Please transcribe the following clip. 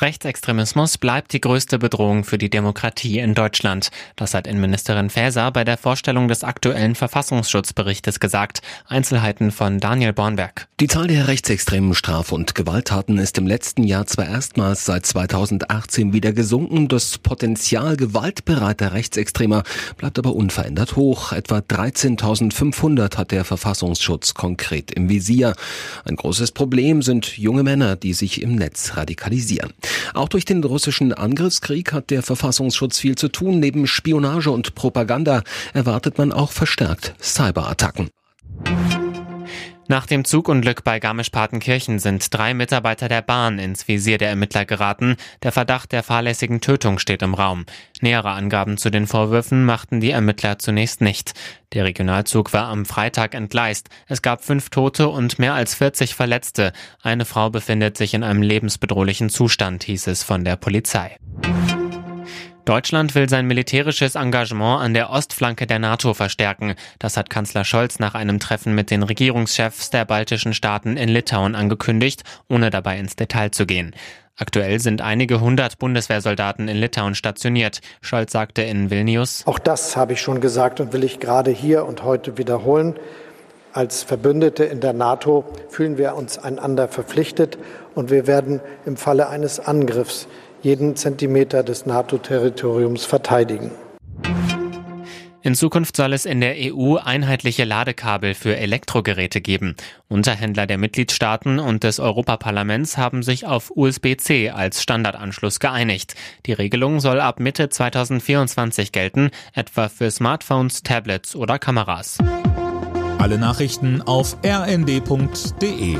Rechtsextremismus bleibt die größte Bedrohung für die Demokratie in Deutschland. Das hat Innenministerin Faeser bei der Vorstellung des aktuellen Verfassungsschutzberichtes gesagt. Einzelheiten von Daniel Bornberg. Die Zahl der rechtsextremen Straf- und Gewalttaten ist im letzten Jahr zwar erstmals seit 2018 wieder gesunken. Das Potenzial gewaltbereiter Rechtsextremer bleibt aber unverändert hoch. Etwa 13.500 hat der Verfassungsschutz konkret im Visier. Ein großes Problem sind junge Männer, die sich im Netz radikalisieren. Auch durch den russischen Angriffskrieg hat der Verfassungsschutz viel zu tun. Neben Spionage und Propaganda erwartet man auch verstärkt Cyberattacken. Nach dem Zugunglück bei Garmisch-Partenkirchen sind drei Mitarbeiter der Bahn ins Visier der Ermittler geraten. Der Verdacht der fahrlässigen Tötung steht im Raum. Nähere Angaben zu den Vorwürfen machten die Ermittler zunächst nicht. Der Regionalzug war am Freitag entgleist. Es gab fünf Tote und mehr als 40 Verletzte. Eine Frau befindet sich in einem lebensbedrohlichen Zustand, hieß es von der Polizei. Deutschland will sein militärisches Engagement an der Ostflanke der NATO verstärken. Das hat Kanzler Scholz nach einem Treffen mit den Regierungschefs der baltischen Staaten in Litauen angekündigt, ohne dabei ins Detail zu gehen. Aktuell sind einige hundert Bundeswehrsoldaten in Litauen stationiert. Scholz sagte in Vilnius. Auch das habe ich schon gesagt und will ich gerade hier und heute wiederholen. Als Verbündete in der NATO fühlen wir uns einander verpflichtet und wir werden im Falle eines Angriffs jeden Zentimeter des NATO-Territoriums verteidigen. In Zukunft soll es in der EU einheitliche Ladekabel für Elektrogeräte geben. Unterhändler der Mitgliedstaaten und des Europaparlaments haben sich auf USB-C als Standardanschluss geeinigt. Die Regelung soll ab Mitte 2024 gelten, etwa für Smartphones, Tablets oder Kameras. Alle Nachrichten auf rnd.de